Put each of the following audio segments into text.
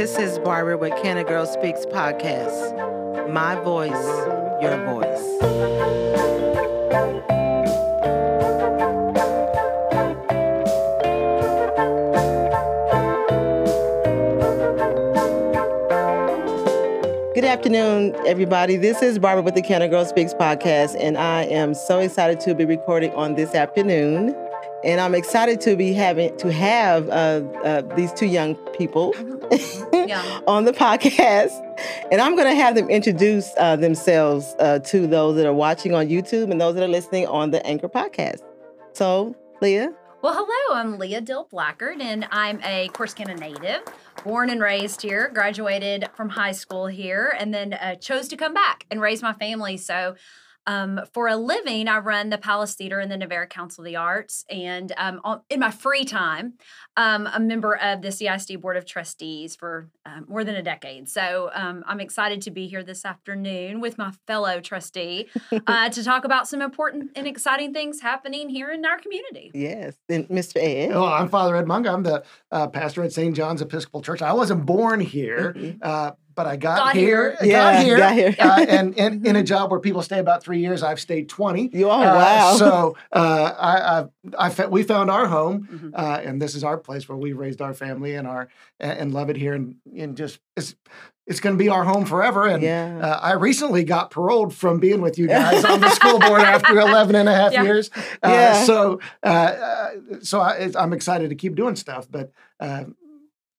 This is Barbara with Can a Girl Speaks podcast. My voice, your voice. Good afternoon, everybody. This is Barbara with the Can a Girl Speaks podcast, and I am so excited to be recording on this afternoon. And I'm excited to be having to have uh, uh, these two young people Yeah. on the podcast, and I'm going to have them introduce uh, themselves uh, to those that are watching on YouTube and those that are listening on the Anchor podcast. So, Leah, Well, hello. I'm Leah Dill Blackard, and I'm a Corsicana native, born and raised here. Graduated from high school here, and then uh, chose to come back and raise my family. So, um, for a living, I run the Palace Theater and the Navarro Council of the Arts, and um, on, in my free time, um, a member of the CISD Board of Trustees for um, more than a decade. So um, I'm excited to be here this afternoon with my fellow trustee uh, to talk about some important and exciting things happening here in our community. yes, and Mr. Ed. Well, I'm Father Ed Munga. I'm the uh, pastor at St. John's Episcopal Church. I wasn't born here, Mhm. uh, but I got, Got here. here. Yeah, got here. got here. uh, and, and in a job where people stay about three years, I've stayed 20. You oh Uh, wow. So uh, I, I, I, we found our home, Mhm. uh, and this is our place where we raised our family and our and, and love it here, and, and just it's it's going to be our home forever. And yeah. uh, I recently got paroled from being with you guys on the school board after 11 and a half Yeah. years. Uh, Yeah. So, uh, uh, so I, I'm excited to keep doing stuff, but uh,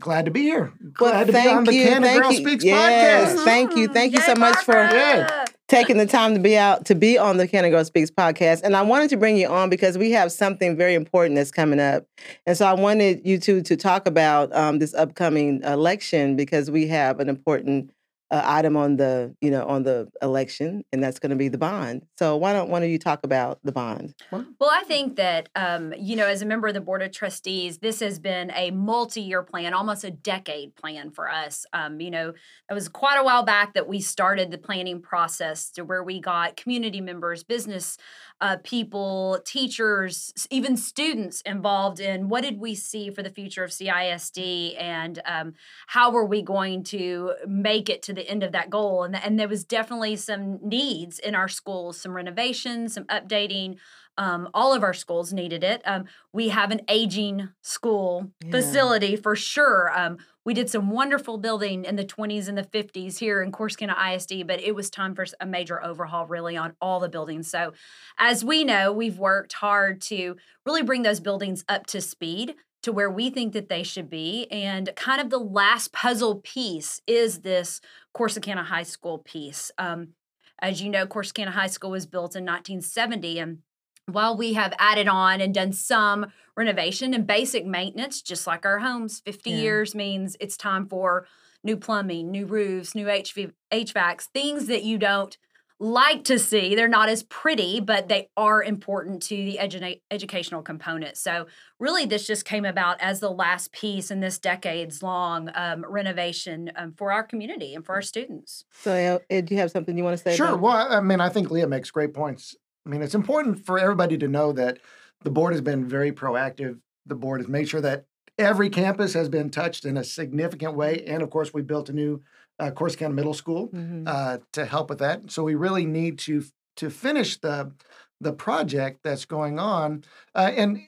glad to be here. Well, Glad to be on the you, Can a thank Girl you. Speaks yes, podcast. thank you, thank you Yay, so much for Barbara! taking the time to be out to be on the Can a Girl Speaks podcast. And I wanted to bring you on because we have something very important that's coming up. And so I wanted you two to talk about um, this upcoming election because we have an important uh, item on the you know on the election, and that's going to be the bond. So why don't one of you talk about the bond? Well, I think that, um, you know, as a member of the Board of Trustees, this has been a multi year plan, almost a decade plan for us. Um, you know, it was quite a while back that we started the planning process to where we got community members, business uh, people, teachers, even students involved in what did we see for the future of CISD and um, how were we going to make it to the end of that goal. And, and there was definitely some needs in our schools, some renovations, some updating. Um, all of our schools needed it. Um, we have an aging school Yeah. facility for sure. Um, we did some wonderful building in the 20s and the 50s here in Corsicana ISD, but it was time for a major overhaul really on all the buildings. So, as we know, we've worked hard to really bring those buildings up to speed to where we think that they should be. And kind of the last puzzle piece is this Corsicana High School piece. Um, as you know, Corsicana High School was built in 1970 and while we have added on and done some renovation and basic maintenance, just like our homes, 50 Yeah. years means it's time for new plumbing, new roofs, new HV, HVACs, things that you don't like to see. They're not as pretty, but they are important to the edu- educational component. So, really, this just came about as the last piece in this decades long um, renovation um, for our community and for our students. So Ed, Ed, do you have something you want to say? Sure. about- Well, I mean, I think Leah makes great points. I mean, it's important for everybody to know that the board has been very proactive. The board has made sure that every campus has been touched in a significant way. And of course, we built a new uh, Corsicana Middle School Mhm. uh, to help with that. So we really need to to finish the the project that's going on. Uh, and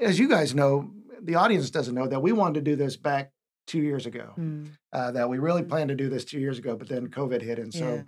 as you guys know, the audience doesn't know that we wanted to do this back two years ago. Mm. Uh, that we really planned to do this two years ago, but then COVID hit, and so Yeah.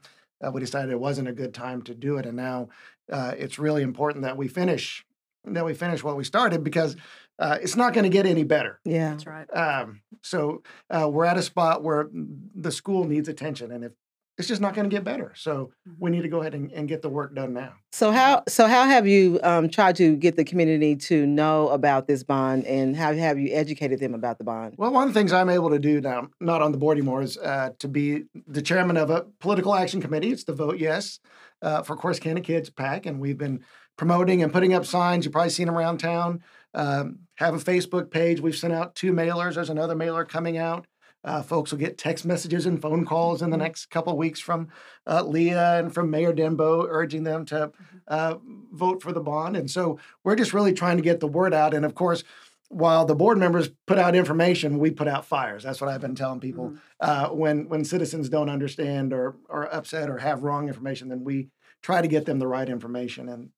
Uh, we decided it wasn't a good time to do it. And now uh, it's really important that we finish that we finish what we started because uh, it's not going to get any better. Yeah. That's right. Um, so uh, we're at a spot where the school needs attention, and if it's just not going to get better, so we need to go ahead and, and get the work done now. So how so how have you um, tried to get the community to know about this bond, and how have you educated them about the bond? Well, one of the things I'm able to do now, not on the board anymore, is uh, to be the chairman of a political action committee. It's the Vote Yes uh, for Corsicana Kids PAC, and we've been promoting and putting up signs. You've probably seen them around town. Um, have a Facebook page. We've sent out two mailers. There's another mailer coming out. Uh, folks will get text messages and phone calls in the next couple of weeks from uh, Leah and from Mayor Denbow urging them to uh, vote for the bond. And so we're just really trying to get the word out. And of course, while the board members put out information, we put out fires. That's what I've been telling people. Mhm. Uh, when when citizens don't understand or are upset or have wrong information, then we try to get them the right information and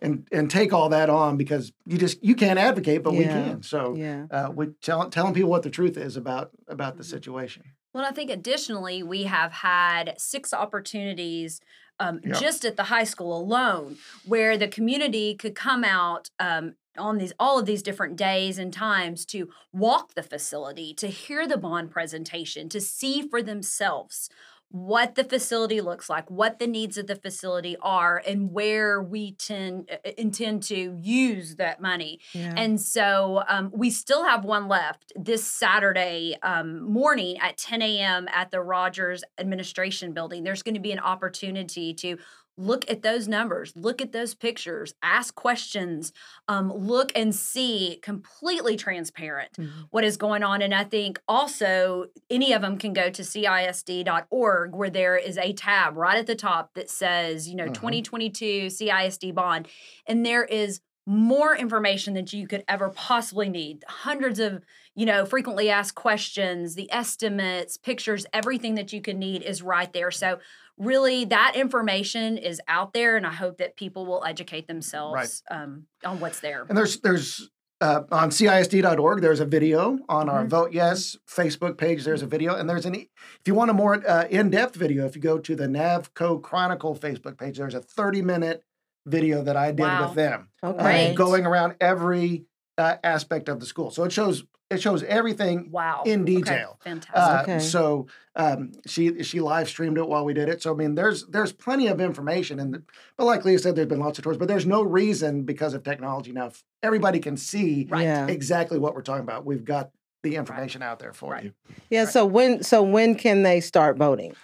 and and take all that on because you just you can't advocate, but we can. So Yeah. uh, we tell, telling people what the truth is about about the Mhm. situation. Well, I think additionally, we have had six opportunities um, Yeah. just at the high school alone where the community could come out um, on these all of these different days and times to walk the facility, to hear the bond presentation, to see for themselves what the facility looks like, what the needs of the facility are, and where we tend, uh, intend to use that money. Yeah. And so um, we still have one left this Saturday um, morning at 10 a.m. at the Rogers Administration Building. There's going to be an opportunity to look at those numbers, look at those pictures, ask questions, um, look and see completely transparent Mhm. what is going on. And I think also any of them can go to CISD.org where there is a tab right at the top that says, you know, Mhm. 2022 CISD bond. And there is more information than you could ever possibly need. Hundreds of, you know, frequently asked questions, the estimates, pictures, everything that you can need is right there. So really that information is out there and I hope that people will educate themselves um, on what's there. And there's there's uh, on CISD.org. There's a video on our Mhm. Vote Yes Facebook page. There's a video, and there's an e- if you want a more uh, in-depth video, if you go to the Navco Chronicle Facebook page, there's a 30-minute video that I did Wow. with them, uh, Okay. Great. going around every uh, aspect of the school. So it shows it shows everything Wow. in Okay, detail. Fantastic. Uh, Okay. So um, she she live streamed it while we did it. So I mean, there's there's plenty of information, and but like Leah said, there's been lots of tours, but there's no reason because of technology now. Everybody can see Right. Yeah. exactly what we're talking about. We've got the information out there for Right. you. Yeah. So when so when can they start voting?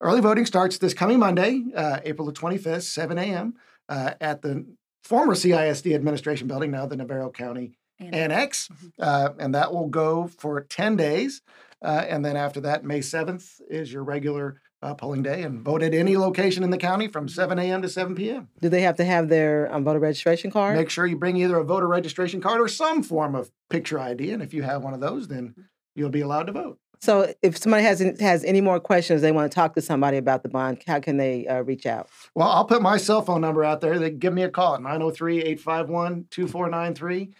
Early voting starts this coming Monday, uh, April the 25th, 7 a.m. Uh, at the former CISD administration building, now the Navarro County And- Annex, Mhm. uh, and that will go for 10 days. Uh, and then after that, May 7th is your regular uh, polling day, and vote at any location in the county from 7 a.m. to 7 p.m. Do they have to have their um, voter registration card? Make sure you bring either a voter registration card or some form of picture ID, and if you have one of those, then you'll be allowed to vote. So if somebody has has any more questions, they want to talk to somebody about the bond. How can they uh, reach out? Well, I'll put my cell phone number out there. They give me a call at 903 851 2493.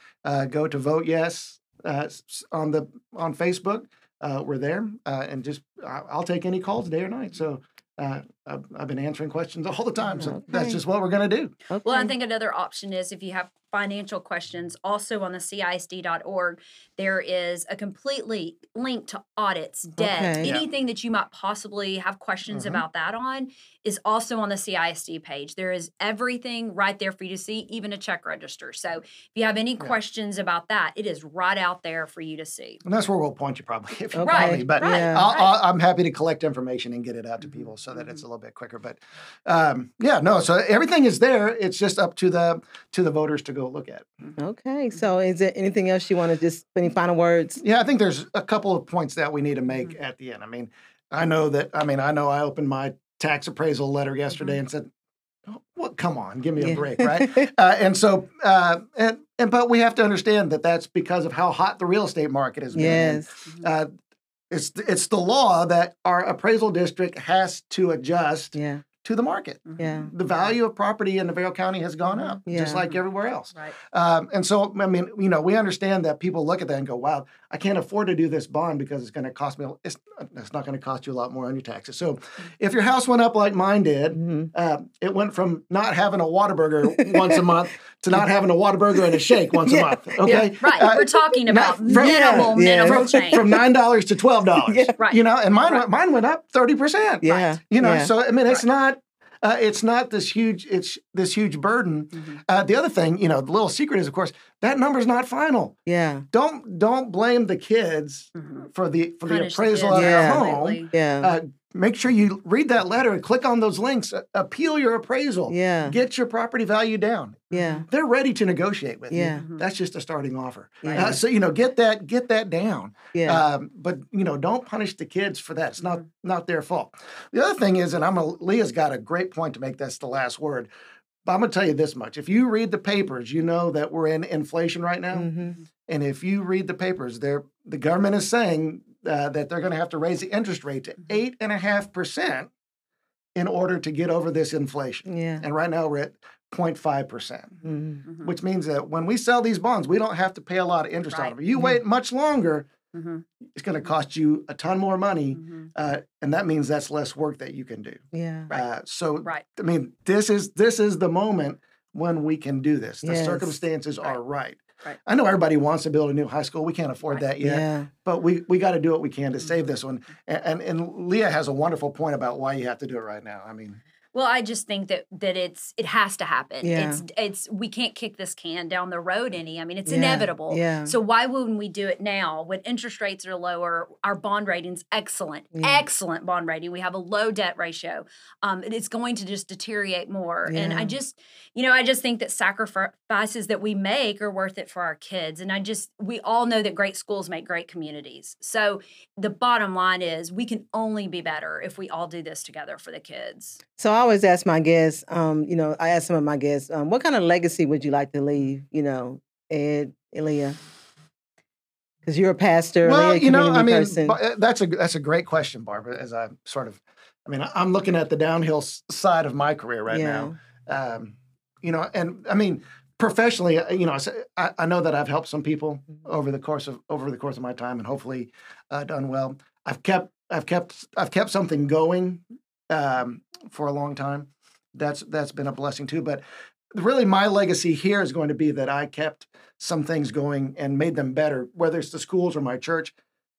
Go to Vote Yes uh, on the on Facebook. Uh, we're there, uh, and just I'll take any calls day or night. So uh, I've, I've been answering questions all the time. So that's just what we're going to do. Okay. Well, I think another option is if you have financial questions, also on the CISD.org, there is a completely link to audits, debt, Okay. Yeah. anything that you might possibly have questions Mhm. about that on is also on the CISD page. There is everything right there for you to see, even a check register. So if you have any Yeah. questions about that, it is right out there for you to see. And that's where we'll point you probably if you Okay. call me. Right, But right, Yeah. I'll, right. I'll, I'm happy to collect information and get it out to people so that it's a little bit quicker. But um, yeah, no. So everything is there. It's just up to the to the voters to go look at. okay. So is there anything else you want to just any final words? Yeah, I think there's a couple of points that we need to make Mhm. at the end. I mean, I know that. I mean, I know I opened my tax appraisal letter yesterday and said, oh, "Well, come on, give me a Yeah. break, right?" uh, and so, uh, and and but we have to understand that that's because of how hot the real estate market has been. Yes. uh, it's it's the law that our appraisal district has to adjust Yeah. To the market. Yeah. The value of property in Navarro County has gone up, just like everywhere else. Right. Um, and so, I mean, you know, we understand that people look at that and go, "Wow, I can't afford to do this bond because it's going to cost me. a- It's, it's not going to cost you a lot more on your taxes." So, if your house went up like mine did, Mhm. uh, it went from not having a Whataburger once a month to not having a Whataburger and a shake once Yeah, a month. Okay, Right. Uh, We're talking about not- from- minimal, Yeah, yeah. minimal from, change. from nine dollars to twelve dollars. Yeah. Right. You know, and mine Right. went, mine went up thirty percent. Yeah. You know, yeah. so I mean, it's not. Uh, it's not this huge. It's this huge burden. Mhm. Uh, the other thing, you know, the little secret is, of course, that number's not final. yeah. Don't don't blame the kids Mhm. for the for the Punish the appraisal of their Yeah. home. Yeah. Uh, make sure you read that letter and click on those links. Appeal your appraisal. yeah. Get your property value down. Yeah. They're ready to negotiate with Yeah. you. Mhm. That's just a starting offer. Yeah. Uh, so you know, get that get that down. Yeah. Um, but you know, don't punish the kids for that. It's not Mhm. not their fault. The other thing is, and I'm a, Leah's got a great point to make. That's the last word. But I'm gonna tell you this much: if you read the papers, you know that we're in inflation right now. Mhm. And if you read the papers, they're, the government is saying uh, that they're going to have to raise the interest rate to Mm-hmm. eight and a half percent in order to get over this inflation. Yeah. And right now we're at 0.5 percent, Mhm. Mhm. which means that when we sell these bonds, we don't have to pay a lot of interest Right. on them. You Mhm. wait much longer, Mhm. it's going to cost you a ton more money, Mhm. uh, and that means that's less work that you can do. Yeah. Right. Uh, so Right. I mean, this is this is the moment when we can do this. The Yes. circumstances Right. are right. Right. I know everybody wants to build a new high school. We can't afford Right. that yet, Yeah. but we we got to do what we can to Mhm. save this one. And, and and Leah has a wonderful point about why you have to do it right now. I mean, Well, I just think that that it's it has to happen. Yeah. It's it's we can't kick this can down the road any. I mean, it's Yeah. inevitable. Yeah. So why wouldn't we do it now when interest rates are lower? Our bond rating's excellent, Yeah. excellent bond rating. We have a low debt ratio. Um, and it's going to just deteriorate more. And I just, you know, I just think that sacrifices that we make are worth it for our kids. And I just, we all know that great schools make great communities. So the bottom line is, we can only be better if we all do this together for the kids. So I always ask my guests, um, you know, I ask some of my guests, um, what kind of legacy would you like to leave, you know, Ed, Elia? Because you're a pastor, well, Leah, a you know, I mean, person. uh, that's a that's a great question, Barbara. As I sort of, I mean, I'm looking at the downhill side of my career right yeah. now. Um, you know, and I mean, professionally, uh, you know, I, I know that I've helped some people Mm-hmm. over the course of over the course of my time, and hopefully uh, done well. I've kept I've kept I've kept something going um, for a long time. That's that's been a blessing too. But really, my legacy here is going to be that I kept some things going and made them better, whether it's the schools or my church,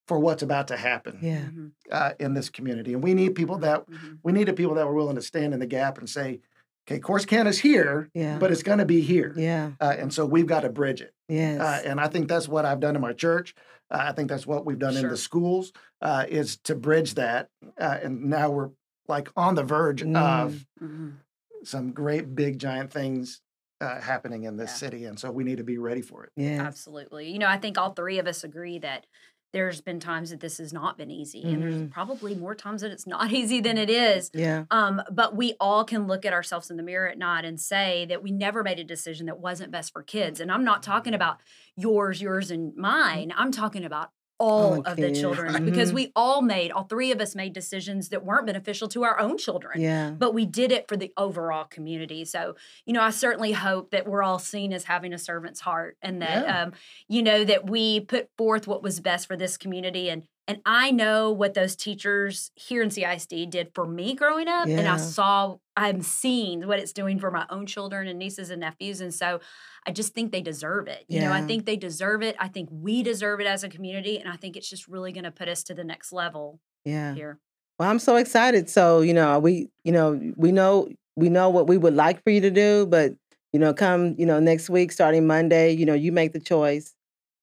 for what's about to happen Yeah. Mhm, uh, in this community. And we need people that mhm. we needed people that were willing to stand in the gap and say, "Okay, course can is here, Yeah. but it's going to be here." yeah. Uh, and so we've got to bridge it. Yes. Uh, and I think that's what I've done in my church. Uh, I think that's what we've done in the schools uh, is to bridge that. Uh, and now we're like on the verge Mm. of Mhm. some great, big, giant things uh, happening in this Yeah. city. And so we need to be ready for it. Yeah, Absolutely. You know, I think all three of us agree that there's been times that this has not been easy, and there's Mhm. probably more times that it's not easy than it is. Yeah. Um, but we all can look at ourselves in the mirror at night and say that we never made a decision that wasn't best for kids. And I'm not talking about yours, yours, and mine. I'm talking about all the of the children because Mhm. we all made, all three of us made decisions that weren't beneficial to our own children Yeah. but we did it for the overall community. So, you know, I certainly hope that we're all seen as having a servant's heart and that, Yeah. um, you know, that we put forth what was best for this community. And and I know what those teachers here in CISD did for me growing up, and I saw, I'm seeing what it's doing for my own children and nieces and nephews. And so I just think they deserve it. You know, I think they deserve it. I think we deserve it as a community. And I think it's just really going to put us to the next level Yeah. here. Well, I'm so excited. So, you know, we, you know, we know we know what we would like for you to do, but you know, come, you know, next week starting Monday, you know, you make the choice.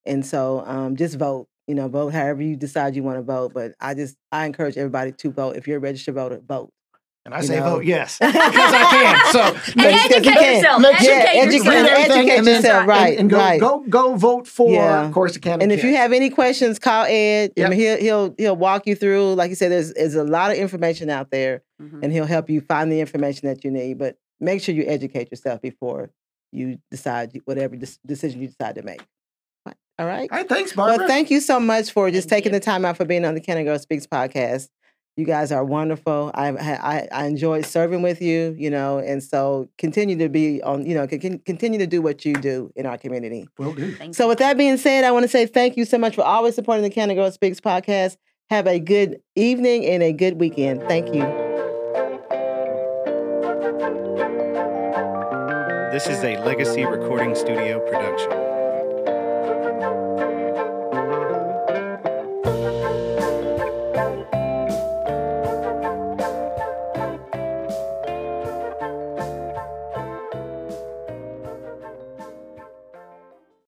And so um just vote, you know, vote however you decide you want to vote, but I just I encourage everybody to vote. If you're a registered voter, vote. And I You say know. vote yes because I can. So And Because you educate can. yourself. Make sure- Educate Yeah, educate- yourself. read educate and then- yourself, and- right, and, go, right. go go vote for Yeah. Corsicana. And if you have any questions, call Ed. I mean, he'll he'll he'll walk you through. Like you said, there's there's a lot of information out there, Mhm. and he'll help you find the information that you need. But make sure you educate yourself before you decide whatever decision you decide to make. Right. All right. All right, thanks, Barbara. Well, thank you so much for just Thank taking you. the time out for being on the Can a Girl Speaks podcast. You guys are wonderful. I, I I enjoyed serving with you, you know, and so continue to be on, you know, con- continue to do what you do in our community. Will do. Thank So, you. with that being said, I want to say thank you so much for always supporting the Can a Girl Speaks podcast. Have a good evening and a good weekend. Thank you. This is a Legacy Recording Studio production.